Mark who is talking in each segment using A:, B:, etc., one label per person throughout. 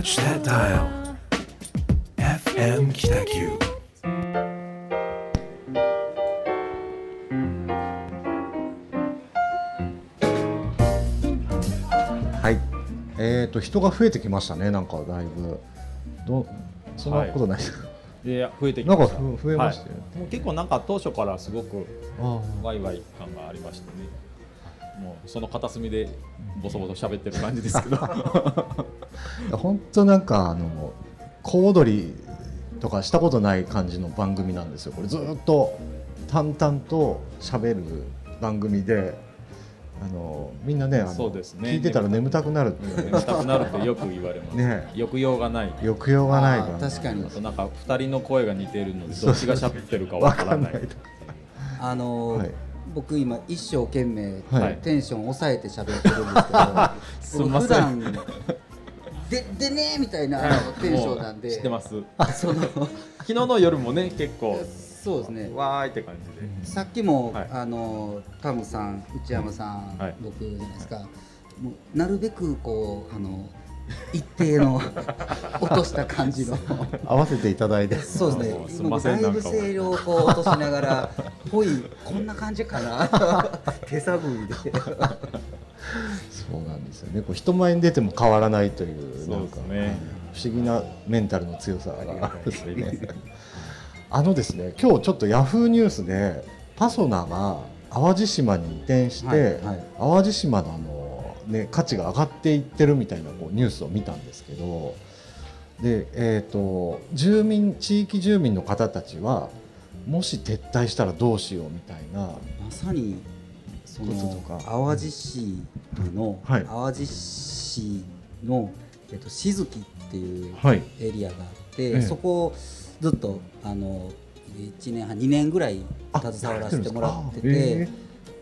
A: Touch that dial. FM.
B: はい。えっ、と人が増えてきましたね。なんかだいぶ。どそんなことないですか。
C: いや増えてき
B: なんか
C: ました
B: ふ増えましたよ。
C: はいもう結構なんか当初からすごく
B: あ
C: ワイワイ感がありましてねもうその片隅でボソボソ喋ってる感じですけど
B: あ。本当なんかあの小踊りとかしたことない感じの番組なんですよ。これずっと淡々と喋る番組で。あのみんなねあの
C: ね。
B: 聞いてたら眠たくなるっていう
C: 眠たくなるってよく言われます、
B: ね。
C: 抑揚がない
B: 抑揚がない
D: あ
B: から
D: ー確かに。
C: あとなんか二人の声が似てるのでどっちが喋ってるか
B: わ
C: わからない
B: と
D: あのー
B: はい。
D: 僕今一生懸命
B: はい。
D: テンション抑えて喋ってるんですけど、
C: すんません。
D: 僕普段ででねーみたいなテンションなん
C: もう知って
D: で、
C: ます。
D: その？
C: 昨日の夜もね結構
D: そうですね。
C: わーいって感じで。
D: さっきも、
C: はい。
D: あのタムさん、内山さん、
C: はい。
D: 僕じゃないですか。もうなるべくこうあの一定の落とした感じの。
B: 合わせていただいて
D: そうですね。
C: すいま
D: 今もだいぶ声量をこう落としながら、ほいこんな感じかな。手探りで。
B: そうなんですよね。こう人前に出ても変わらないという
C: そう
B: なんか
C: ですね
B: 不思議なメンタルの強さがありますね。あのですね、今日ちょっとヤフーニュースでパソナが淡路島に移転して、
D: はいはい
B: 淡路島のあのね価値が上がっていってるみたいなこうニュースを見たんですけど、でえっ、と住民地域住民の方たちはもし撤退したらどうしようみたいな。
D: まさにその
B: とか。
D: 淡路市の、
B: はい。
D: 淡路市の、えっと、静木っていう
B: はい。
D: エリアがあって、
B: ええ。
D: そこをずっとあの1年半2年ぐらい携わらせてもらってて、
B: え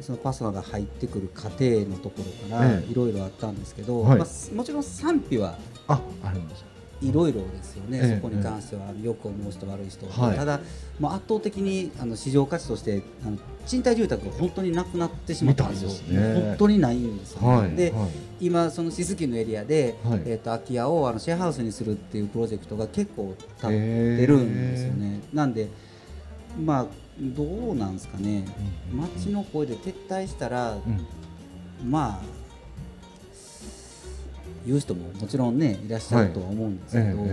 D: そのパソナが入ってくる過程のところから
B: ええ。
D: いろいろあったんですけど、
B: はい。
D: まあ、もちろん賛否は
B: ああるんです。よ。
D: いろいろですよね、
B: ええ
D: そこに関してはよく思う人悪い人、
B: はい。
D: ただ、まあ、圧倒的にあの市場価値としてあの賃貸住宅が本当になくなってしまったんですよ、
B: すね。
D: 本当にないんですよね、
B: はい
D: で
B: はい。
D: 今、その静木のエリアで、
B: はい。
D: えー、と空き家をあのシェアハウスにするっていうプロジェクトが結構立ってるんですよね。なんでまあどうなんですかね、
B: うん
D: 町の声で撤退したら、
B: うん。
D: まあ言う人ももちろんねいらっしゃるとは思うんですけど、ど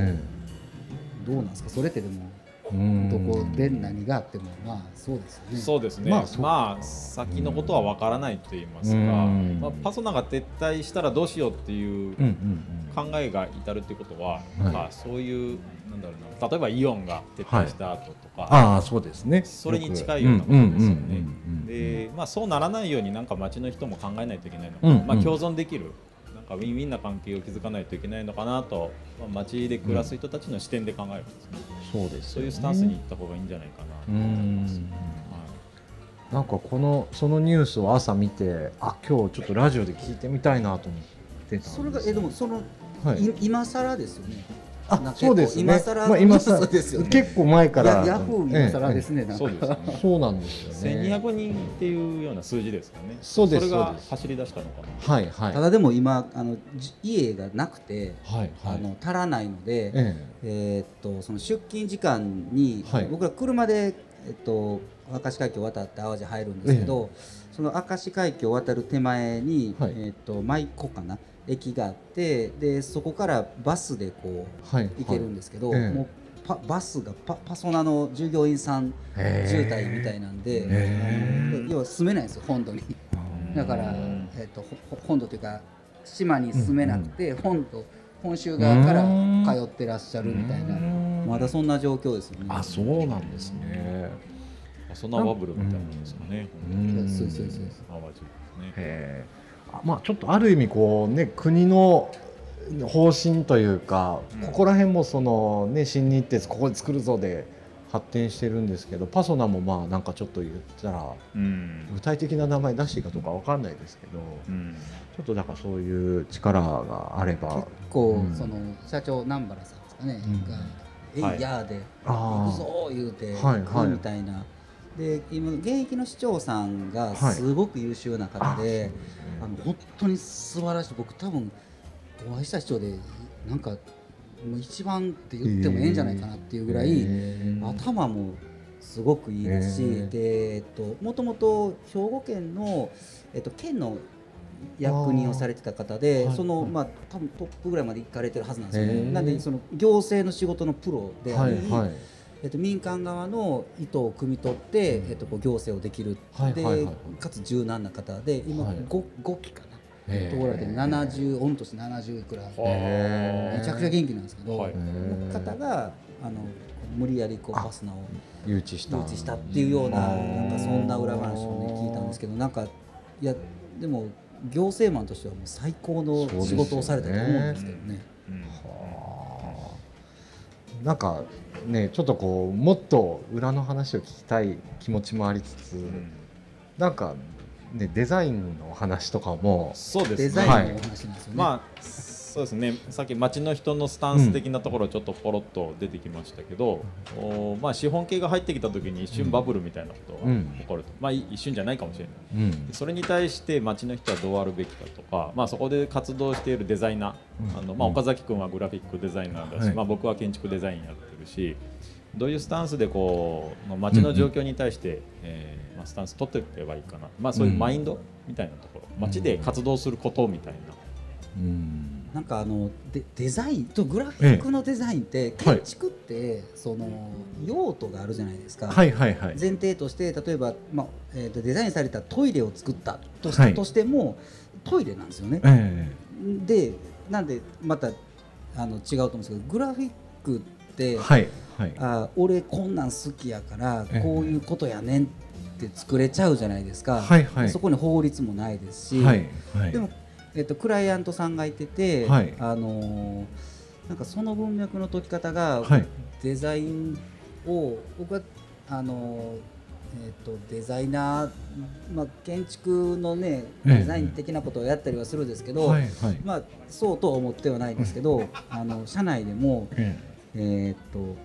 D: うなんですか？それってでも
B: うん
D: どこで何があってもまあそうですよね。
C: そうですね、
B: ま
C: まあ、
B: あそう。
C: 先のことは分からないと言いますか、
B: うん。
C: まあ、パソナが撤退したらどうしようっていう考えが至るっていうことは、
B: はい。
C: まあ、そういうなんだろうな。例えばイオンが撤退した後とか、
B: ああそうですね。
C: それに近いようなことですよね。で、まあ、そうならないようになんか町の人も考えないといけないのか、まあ、共存できるかウィンウィンな関係を築かないといけないのかなと、まあ、町で暮らす人たちの視点で考えるんですね、
B: そうですよね。
C: そういうスタンスに行った方がいいんじゃないかなと
B: う
C: 思います。
B: ん。なんかこのそのニュースを朝見てあ今日ちょっとラジオで聞いてみたいなと思ってたんです
D: それがえでもその、
B: はい。
D: い今更ですよね。
B: あそうですね。
D: 今更
B: まあ、今更。
D: そうですよね。
B: 結構前から。
D: ヤヤフー今更ですね、なんか。
C: そうですよね。
B: ええそうなんですよね。
C: 1200人っていうような数字ですよね。
B: そうです
C: れが
B: そうです。
C: 走り出したのかな。
B: はいはい。
D: ただでも今あのじ家がなくて、
B: はいはい。
D: あの足らないので、
B: え
D: え。ーっとその出勤時間に、
B: はい。
D: 僕ら車で、えっと、明石海峡を渡って淡路入るんですけど、その明石海峡を渡る手前に、
B: はい。
D: えーっと舞子かな？駅があってでそこからバスでこ
B: えはい、
D: う行けるんですけど、
B: はい。ええ。
D: もうパバスがパパソナの従業員さん渋滞みたいなんで、で要は住めないんですよ本土に。だから、えっとほ本土というか島に住めなくて、本土本州側から通ってらっしゃるみたいな、
B: うん。
D: まだそんな状況ですよね。
B: あそうなんですね。
C: そんなバブルみたいなんですかね。
B: うん。
D: そうそうそうそう。
C: 淡路ですね。
B: まあちょっとある意味こうね国の方針というか、
C: うん
B: ここら辺もそのね新日鉄ここで作るぞで発展してるんですけどパソナもまあなんかちょっと言ったら
C: うん。
B: 具体的な名前出していいかどうかわかんないですけど、
C: うん。
B: ちょっとだからそういう力があれば。
D: 結構、
B: うん。
D: その社長南原さんですかね、
B: うん。
D: が「えい、
C: はい。
D: やーで行くぞ」言うて
B: はい
D: 行
B: はい。
D: くみたいな。で今現役の市長さんが
B: はい。
D: すごく優秀な方で、
B: あ
D: あの本当に素晴らしい。僕多分お会いした人でなんかもう一番って言ってもええんじゃないかなっていうぐらい、
B: へー。
D: 頭もすごくいいですし、
B: へー。
D: でえっともともと兵庫県の、えっと、県の役人をされてた方でその、
B: はい。
D: まあ多分トップぐらいまで行かれてるはずなんですよ
B: へ
D: ね。
B: ー。
D: なんでその行政の仕事のプロであり、
B: はいはい
D: えっと、民間側の意図を汲み取って、えっと、こう行政をできる、でかつ柔軟な方で今
B: はい。
D: 5, 5期かな。ところで70御年70いくら。めちゃくちゃ元気なんですけど、
C: はい。
D: の方があの無理やりこう
B: あ
D: ファスナーを
B: 誘致した。
D: 誘致したっていうようななんかそんな裏話をね聞いたんですけどなんかいやでも行政マンとしてはもう最高の仕事をされたと思うんですけどね。
B: なんかねちょっとこうもっと裏の話を聞きたい気持ちもありつつ、なんかねデザインの話とかも
C: そうですね。
D: デザインのお話なんですよね。
C: まあそうですね。さっき街の人のスタンス的なところちょっとポロッと出てきましたけど、おまあ、資本系が入ってきた時に一瞬バブルみたいなことが起こると、まあい一瞬じゃないかもしれない。
B: うん。
C: それに対して街の人はどうあるべきかとか、まあ、そこで活動しているデザイナー、
B: うん。
C: あのまあ、岡崎君はグラフィックデザイナーだし、
B: はい。
C: まあ、僕は建築デザインやってるしどういうスタンスでこう、まあ、街の状況に対して、えーまあ、スタンス取っていけばいいかな、まあ、そういうマインドみたいなところ。街で活動することみたいな。
B: うん
D: なんかあのデデザインとグラフィックのデザインって
B: はい。
D: 建築ってその用途があるじゃないですか。
B: はいはいはい。
D: 前提として例えば、まあえー、とデザインされたトイレを作ったとし,、
B: はい。
D: としてもトイレなんですよね。
B: え
D: でなんでまたあの違うと思うんですけどグラフィックって、
B: えはいはい。
D: あ俺こんなん好きやから
B: ええ。
D: こういうことやねんって作れちゃうじゃないですか、
B: はいはい。
D: そこに法律もないですし、
B: はいはい。
D: でも、えっと、クライアントさんがいてて、
B: はい。
D: あのーなんかその文脈の解き方が、
B: はい。
D: デザインを僕はあのーえっとデザイナー、まあ、建築のね
B: ええ。
D: デザイン的なことをやったりはするんですけど、
B: はいはい。
D: まあ、そうとは思ってはないんですけど、あの社内でも、
B: え。
D: えーっと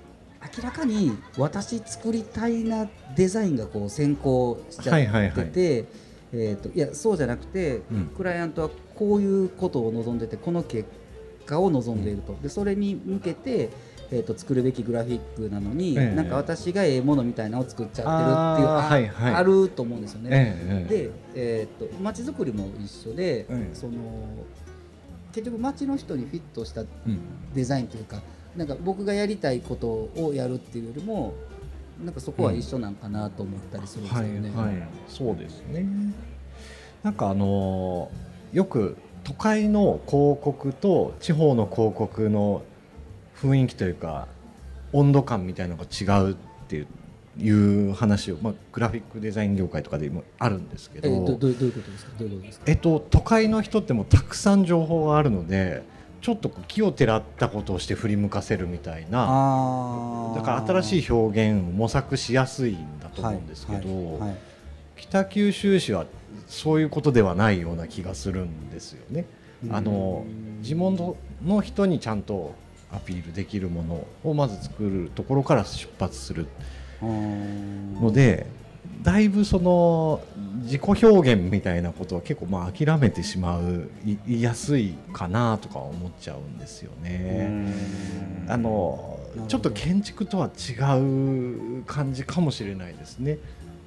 D: 明らかに私作りたいなデザインがこう先行しちゃってて、
B: はいはいはい
D: えーっといやそうじゃなくて、
B: うん。
D: クライアントはこういうことを望んでてこの結果を望んでいると。でそれに向けて、えーっと作るべきグラフィックなのに、
B: ええ。
D: なんか私がええものみたいなのを作っちゃってるっていう
B: あーはいはい。
D: あると思うんですよね。
B: えええ。
D: で、えー、と街づくりも一緒で、
B: ええ。
D: その結局街の人にフィットした
B: うん。
D: デザインというかなんか僕がやりたいことをやるっていうよりもなんかそこは一緒なんかなと思ったりするんです
B: はい
D: けどね。
B: はい。そうですね。なんかあのーよく都会の広告と地方の広告の雰囲気というか温度感みたいなのが違うっていういう話を、まあ、グラフィックデザイン業界とかでもあるんですけど、
D: えーどどうどういうことですか？どういうことですか？
B: えっと、都会の人ってもうたくさん情報があるのでちょっと木をてらったことをして振り向かせるみたいな。
D: あ
B: だから新しい表現を模索しやすいんだと思うんですけど、
D: はいはい。
B: 北九州市はそういうことではないような気がするんですよね。あの地元の人にちゃんとアピールできるものをまず作るところから出発するの
D: の
B: でだいぶその自己表現みたいなことは結構まあ諦めてしまうい言いやすいかなとか思っちゃうんですよね。あのちょっと建築とは違う感じかもしれないですね。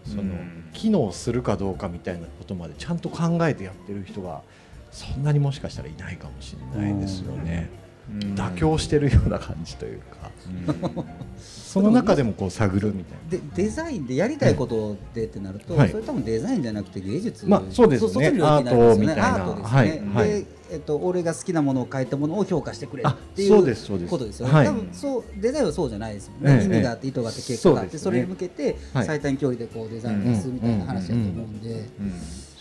B: その
C: うん
B: 機能するかどうかみたいなことまでちゃんと考えてやってる人がそんなにもしかしたらいないかもしれないですよね。妥協してるような感じというか、その中でもこう探るみたいな。
D: でデザインでやりたいことでってなると、
B: はい。
D: それ多分デザインじゃなくて芸術、
B: まあそうですね。
D: そ
B: アートみたいな。
D: アートですね、
B: はい。はい。
D: で、えっと、俺が好きなものを書いたものを評価してくれってい
B: そうですそうです。
D: ことですよね、
B: はい。
D: 多分そうデザインはそうじゃないですもんね、
B: ええ
D: 意味があって意図があって結果があってそ,、
B: そうですね。
D: れに向けて
B: はい。
D: 最短距離でこうデザインですみたいな話だと思うんで、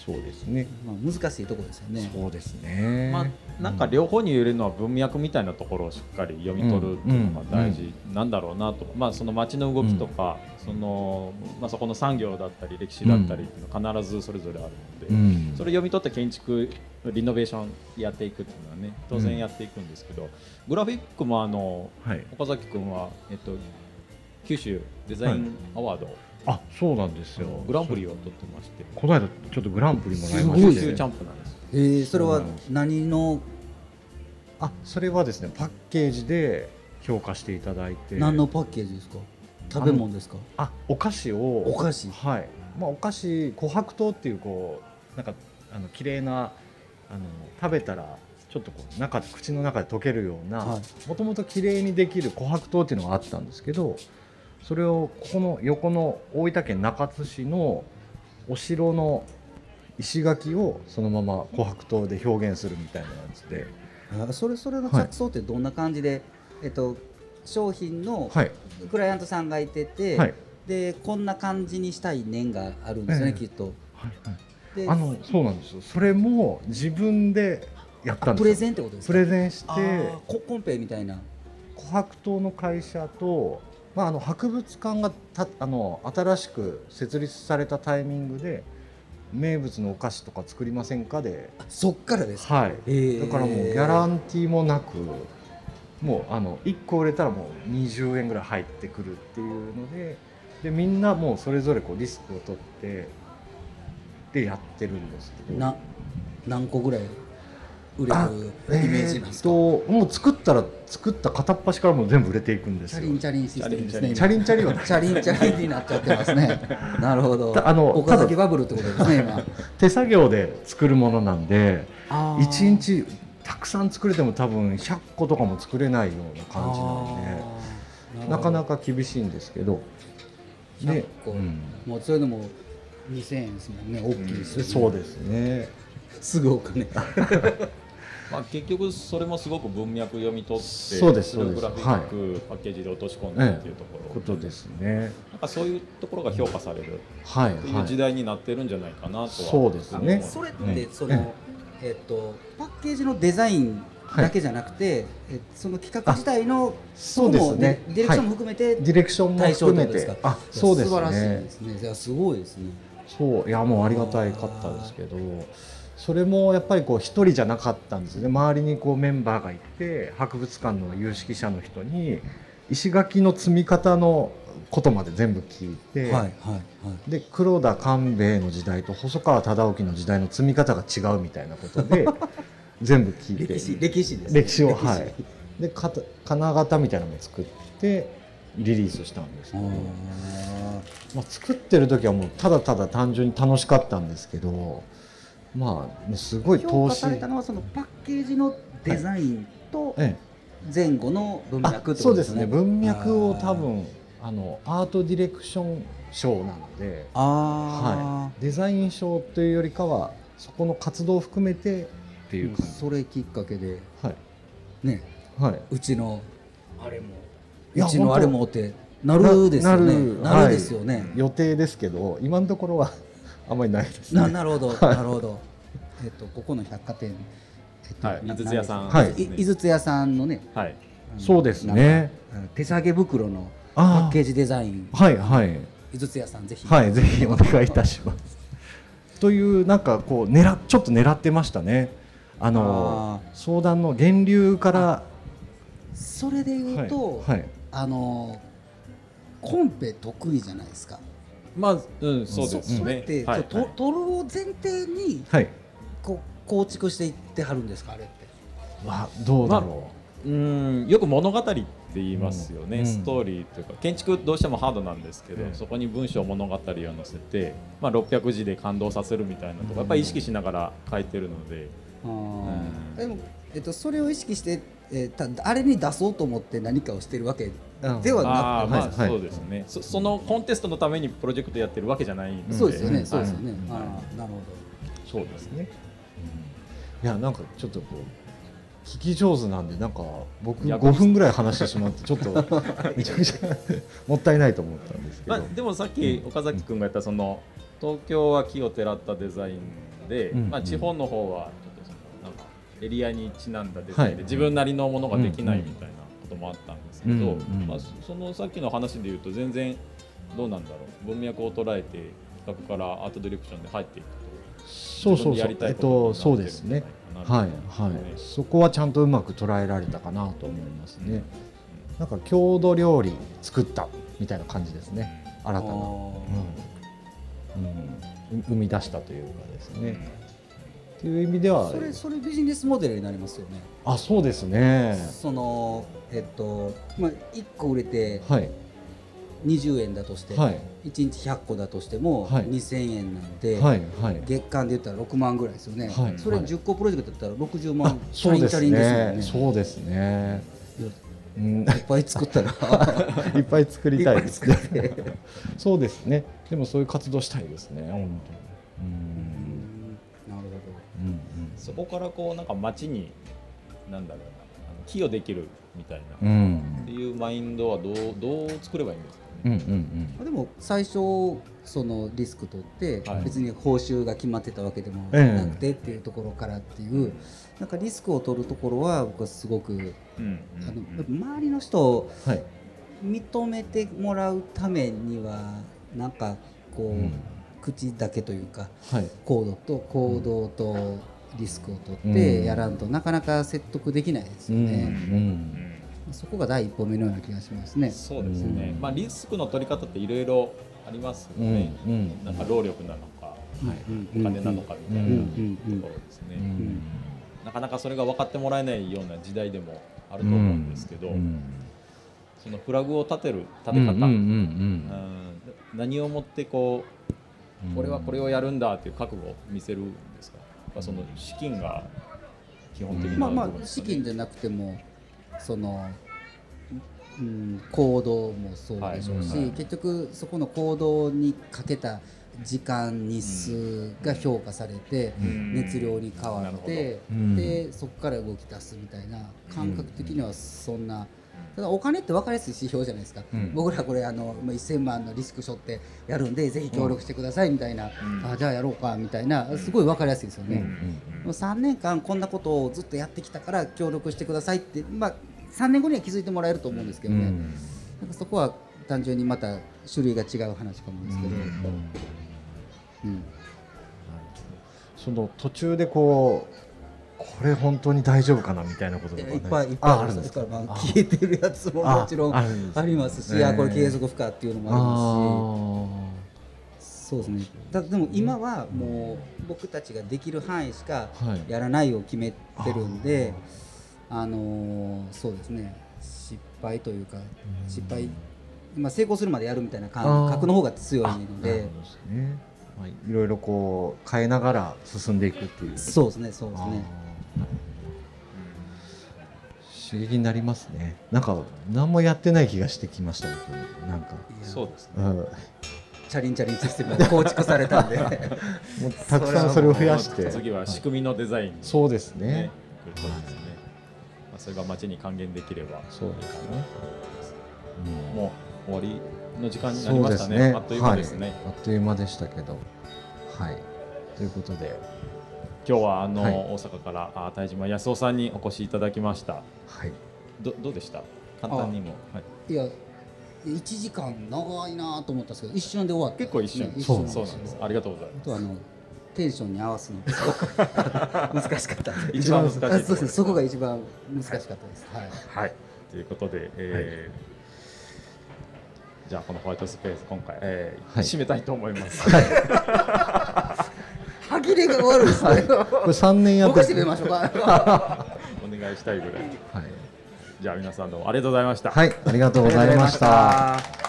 B: そうですね。
D: まあ、難しいところですよね。
B: そうですね。
C: まあ、なんか両方に言えるのは文脈みたいなところをしっかり読み取るっていうのが大事なんだろうなと、まあ、その街の動きとか、そのまあ、そこの産業だったり歴史だったりっていうのは必ずそれぞれあるので、
B: うん
C: それ読み取って建築リノベーションやっていくっていうのはね当然やっていくんですけど、グラフィックもあの
B: はい。
C: 岡崎君は、えっと、九州デザインアワード、
B: あ、そうなんですよ。
C: グランプリを取ってまして。
B: この間ちょっとグランプリもらいま
D: すごい
B: して。
C: 九州チャンプなんです。よ
D: えー、それは何の？
B: あそれはですねパッケージで評価していただいて。
D: 何のパッケージですか？食べ物ですか？
B: あお菓子を。
D: お菓子。
B: はい。まあお菓子琥珀糖っていうこうなんかあの綺麗なあの食べたらちょっとこう中口の中で溶けるような
D: は
B: もともと綺麗にできる琥珀糖っていうのがあったんですけどそれをここの横の大分県中津市のお城の石垣をそのまま琥珀糖で表現するみたいなやつで、
D: あそれそれの着想ってどんな感じで、えっと商品の
B: はい。
D: クライアントさんがいてて、
B: はい。
D: でこんな感じにしたい念があるんですよね、
B: ええ。
D: きっと。
B: はいはい、
D: で
B: あのそうなんですよ。それも自分でやったんです
D: プレゼンってことですか？
B: プレゼンして。
D: コンペみたいな。
B: 琥珀糖の会社と、まあ、あの博物館がたあの新しく設立されたタイミングで名物のお菓子とか作りませんかで、
D: あそっからですか、
B: はい、
D: え。ー
B: だからもうギャランティーもなくもうあの1個売れたらもう20円ぐらい入ってくるっていうのででみんなもうそれぞれこうリスクを取ってでやってるんですけど。
D: な何個ぐらい売れ
B: あ
D: るイメージなんですか、
B: えーもう作ったら作った片っ端からもう全部売れていくんですよ。
D: チャリンチャリンシステムですね
B: チャリンチャリンは
D: 今チャリンチャリンになっちゃってますねなるほど
B: たあの
D: 岡崎バブルってことですね今
B: 手作業で作るものなんで
D: あー
B: 1日たくさん作れても多分100個とかも作れないような感じなんでなかな
D: か
B: か厳しいんですけど
D: 100個、
B: うん
D: もうそれでも2000円ですもんね大きいですよね、
B: そうですね
D: すぐお金
C: まあ、結局それもすごく文脈読み取って
B: そうですそうです。
C: グラフィックパッケージで落とし込んでっていうところ、
B: ことですね。
C: なんかそういうところが評価される。
B: はい
C: とい。う
B: はい
C: 時代になってるんじゃないかなとは
B: そうですね。
C: 思います。
D: それっ
B: うん。
D: てその、えっとパッケージのデザインだけじゃなくて、えその企画自体の
B: そうですね。
D: デディレクションも含めて、
B: ディレクションも
D: 対象
B: 含めて。あそうです
D: 素晴らしい
B: ね
D: ですね。いやすごいですね。
B: そう。いやもうありがたいかったですけどそれもやっぱりこう一人じゃなかったんですよね。周りにこうメンバーがいて博物館の有識者の人に石垣の積み方のことまで全部聞いて、
D: はいはいはい。
B: で黒田官兵衛の時代と細川忠興の時代の積み方が違うみたいなことで 全部聞いて。
D: 歴史歴史ですね。
B: 歴史をはい。でかた金型みたいなのも作ってリリースしたんですけど、
D: あ
B: まあ、作ってる時はもうただただ単純に楽しかったんですけどまあねすごい投資。
D: 価されたのはそのパッケージのデザインと
B: え
D: 前後の文脈って
B: そうで
D: すすね。
B: ね文脈を多分あのアートディレクション賞なので、
D: ああ、
B: はい、デザイン賞というよりかはそこの活動を含めてっていう
D: それきっかけで
B: はい。
D: ね
B: はい、
D: うちのあれもうちのあれもってなるですよね。
B: なる。
D: なるですよね、
B: 予定ですけど今のところはあんまりないですね。
D: ななるほど、なるほど。えっとここの百貨店、えっと
C: はい。
D: な
C: 井筒屋さん。
B: はい。
D: い井筒屋さんのね、
C: はい。
B: そうですね。
D: 手提げ袋のパ
B: あ
D: ッケージデザイン、
B: はいはい。
D: 井筒屋さんぜひ。
B: はい、ぜひお願いいたします。というなんかこう狙っちょっと狙ってましたね。あの相談の源流から。
D: それで言うと、
B: はいはい。
D: あのコンペ得意じゃないですか。
C: まあうんそうですね。
D: それって、
C: はい
D: と取るを前提に
B: はい。
D: こう構築していってはるんですかあれって。
B: はどうだろ
C: う。んよく物語って言いますよね、
B: うん。
C: ストーリーというか建築どうしてもハードなんですけど、
B: ええ
C: そこに文章物語を載せて、まあ、600字で感動させるみたいなとかやっぱり意識しながら書いてるので、うん。
D: でも、えっと、それを意識して、えーたあれに出そうと思って何かをしてるわけ
B: う。
D: ではなくて、
C: まあ、そうですね。そそのコンテストのためにプロジェクトやってるわけじゃないんで。
D: そうですよね、
B: うん。
D: そうですよね。
B: はい。
D: なるほ
B: そうですね。いやなんかちょっとこう聞き上手なんでなんか僕
C: 逆に
B: 5分ぐらい話してしまってちょっとめちゃくちゃもったいないと思ったんですけど。
C: まあ、でもさっき岡崎君が言ったその東京は木をてらったデザインで、
B: うん。
C: まあ、地方の方はちょっとそのなんかエリアにちなんだデザインで、
B: はい。
C: 自分なりのものができないみたいなこともあったんですけど、
B: うんうん。
C: まあ、そそのさっきの話で言うと全然どうなんだろう。文脈を捉えて企画からアートディレクションで入っていくと。
B: そうそうそう。
C: 自分でやりたい
B: えっ
C: こと
B: そうですね。はいはい、そこはちゃんとうまく捉えられたかなと思いますね。なんか郷土料理作ったみたいな感じですね。新たな、うん。うん、生み出したというかですね。っっていう意味では
D: それそれビジネスモデルになりますよね。
B: あそうですね。
D: そのえっとまあ1個売れて
B: はい。
D: 20円だとして、
B: はい。
D: 1日100個だとしても
B: はい。
D: 2000円なんで、
B: はいはい。
D: 月間で言ったら6万ぐらいですよね、
B: はい
D: それ
B: はい
D: 10個プロジェクトだったら60
B: あ
D: 万
B: そうです
D: チャリンチャリンですよ
B: ね。
D: ね
B: そうですね。うん。
D: いっぱい作ったら。
B: いっぱい作りたいですね。そうですね。でもそういう活動したいですね。本当に。うん
C: そこからこうなんか街になんだろうなあの寄与できるみたいな、
B: うん。
C: っていうマインドはどうどう作ればいいんですかね、
B: うんうん
D: どでも最初そのリスク取って
C: はい。
D: 別に報酬が決まってたわけでも
B: ええ
D: なくてっていうところからっていうなんかリスクを取るところは僕はすごく
C: うんうん
D: あの
C: うん
D: 周りの人を
B: はい。
D: 認めてもらうためにはなんかこう、
B: うん。
D: 口だけというか
B: はい。
D: 行動と行動とリスクを取
B: うん。
D: ってやらんとなかなか説得できないですよ
B: うん
D: ね、
B: うん。
D: そこが第一歩目のような気がしますね。
C: そうですね、
B: うん。
C: まあ、リスクの取り方っていろいろありますよ
B: うん
C: ね、
B: うん。
C: なんか労力なのか、お金なのかみたいなところですね、
B: うん。
C: なかなかそれが分かってもらえないような時代でもあると思うんですけど、
B: うん
C: そのフラグを立てる立て方、何をもってこ
B: うん。
C: う俺はこれをやるんだっていう覚悟を見せるんですか、まあ、その資金が基本的な
D: まあまあ資金じゃなくてもその、うん、行動もそうでしょうし、
C: はい。はい
D: 結局そこの行動にかけた時間日数が評価されて、
C: うん。
D: 熱量に変わって、
B: うん
D: でそこから動き出すみたいな感覚的にはそんな。ただお金って分かりやすい指標じゃないですか、
B: うん。
D: 僕らこれあのまあ1000万のリスク背負ってやるんでぜひ協力してくださいみたいな、
C: うん。
D: あじゃあやろうかみたいな。すごい分かりやすいですよね。
B: うん
D: もう3年間こんなことをずっとやってきたから協力してくださいって、まあ、3年後には気づいてもらえると思うんですけどね、
B: うん。
D: なんかそこは単純にまた種類が違う話かもですけど、うん
B: その途中でこうこれ本当に大丈夫かなみたいなこととかね。
D: いっぱいいっぱい
B: ああるんですか？
D: から、まあ、消えてるやつももちろんありますし、
B: ね
D: あこれ継続不可っていうのもありますしそうですね。だでも今はもう僕たちができる範囲しか
B: はい。
D: やらないを決めてるんで、あのーそうですね。失敗というか失敗、まあ、成功するまでやるみたいな感覚の方が強いので。
B: まあい。ろいろこう変えながら進んでいくっていう。
D: そうですねそうですね
B: 刺激になりますね。なんか何もやってない気がしてきました僕なんか、
C: そうですね。
B: うん、もう
D: チャリンチャリンシステムが構築されたんで。
B: たくさんそれを増やして。
C: 次は仕組みのデザインに、
B: そうですね。
C: ね来るとですね、まあ、それが街に還元できれば
B: そうですね。うん
C: もう終わりの時間になり
B: そう
C: ましたね。
B: ですね。
C: あっという間ですね、
B: はい、あっという間でしたけど。はい。ということで
C: 今日はあの、
B: はい。
C: 大阪からあ田島康夫さんにお越しいただきました。
B: はい。
C: どどうでした？簡単にも、はい、
D: いや1時間長いなと思ったんですけど一瞬で終わった。
C: 結構一瞬、
D: ね
B: そう
C: そうなんです。ありがとうございま
D: あとあのテンションに合わすの 難しかった
C: 一番難しい
D: そうです。ねそこが一番難しかったです。はい。
C: すはい。ということで、えーじゃあこのホワイトスペース今回、えー
B: はい。
C: 締めたいと思います、
D: 歯切れが悪いですね。
B: これ3年やっ
D: 僕
B: て
D: 締めましょう。か
C: お願いしたいぐらい。
B: はい、
C: じゃあ皆さんどうもありがとうございました、
B: はい。
D: ありがとうございました